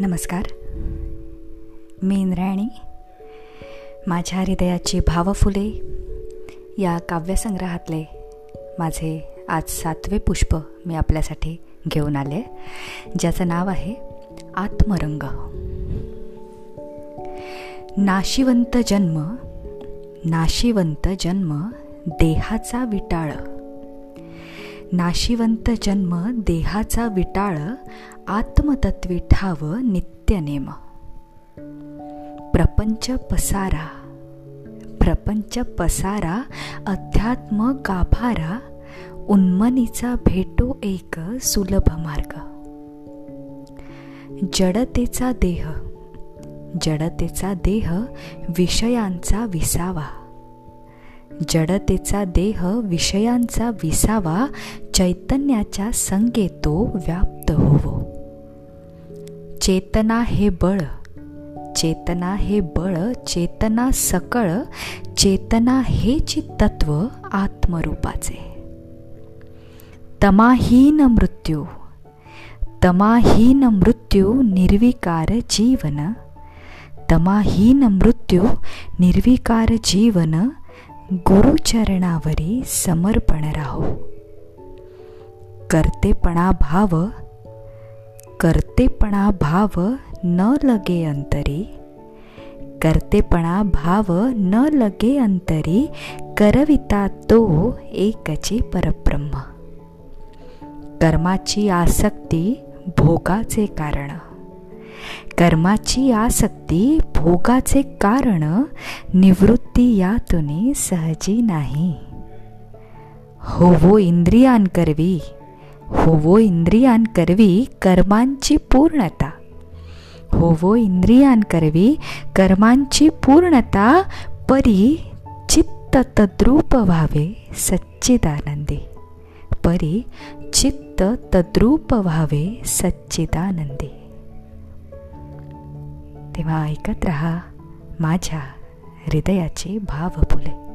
नमस्कार. मी इंद्रायणी माझ्या हृदयाची भावफुले या काव्यसंग्रहातले माझे आज सातवे पुष्प मी आपल्यासाठी घेऊन आले. ज्याचं नाव आहे आत्मरंग. नाशिवंत जन्म नाशिवंत जन्म देहाचा विटाळ. नाशिवंत जन्म देहाचा विटाळ आत्मतत्वी ठाव नित्यनेम प्रपंच पसारा प्रपंच पसारा अध्यात्म गाभारा उन्मनीचा भेटो एक सुलभ मार्ग. जडतेचा देह जडतेचा देह विषयांचा विसावा. जडतेचा देह विषयांचा विसावा चैतन्याच्या संगेतो व्याप्त होवो. चेतना हे बळ चेतना हे बळ चेतना सकळ चेतना हे तत्व आत्मरूपाचे. तमाहीन मृत्यू तमाहीन मृत्यू निर्विकार जीवन तमाहीन मृत्यू निर्विकार जीवन गुरुचरणावरी समर्पण राहो. करतेपणा भाव करतेपणा भाव न लगे अंतरी करतेपणा भाव न लगे अंतरी करविता तो एकचे परब्रह्म. कर्माची आसक्ती भोगाचे कारण. कर्माची आसक्ती भोगाचे कारण निवृत्त यातुनी सहजी नाही. होवो इंद्रियांकरवी होवो इंद्रियांकरवी कर्मांची पूर्णता. होवो इंद्रियांकरवी कर्मांची पूर्णता परी चित्त तद्रूप व्हावे सच्चिदानंदी. परी चित्त तद्रूप व्हावे सच्चिदानंदी. तेव्हा ऐकत रहा माझ्या हृदयाचे भाव फुले